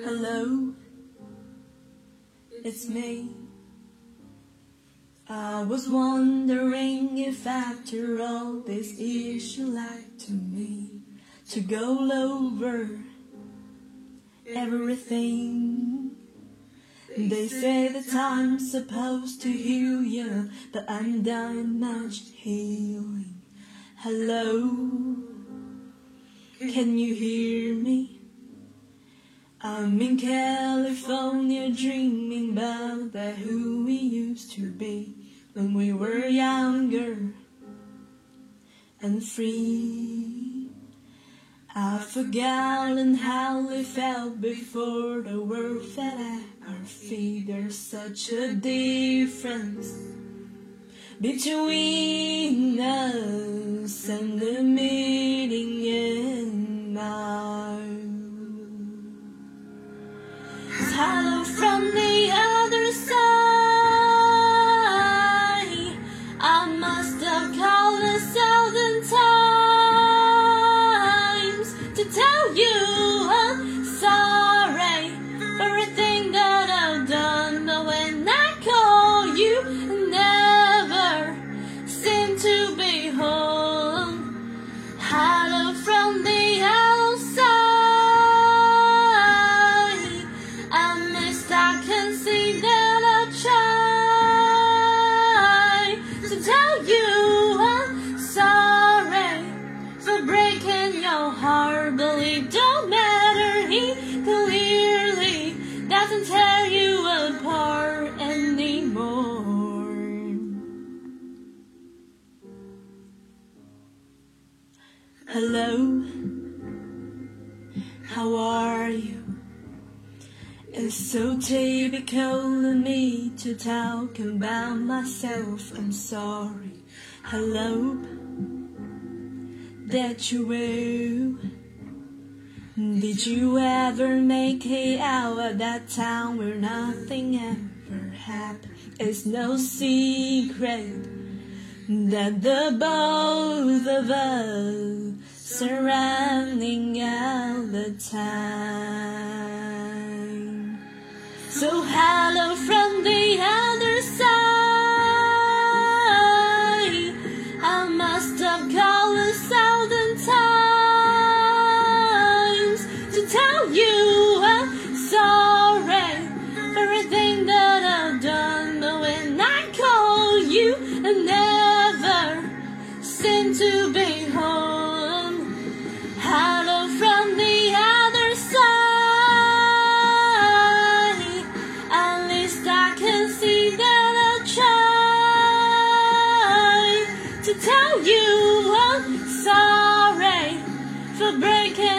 Hello, it's me. I was wondering if after all this years you like to me to go over everything. They say that I'm supposed to heal you, but I'm done much healing. Hello, can you hear me? I'm in California dreaming about that who we used to be when we were younger and free. I've forgotten how we felt before the world fell at our feet. There's such a difference between us and the meeting Hello, how are you? It's so typical of me to talk about myself. I'm sorry. Hello, that you will. Did you ever make it out of that town where nothing ever happened? It's no secret that the both of us surrounding all the time. So hello from the other side. I must have called a thousand for breaking your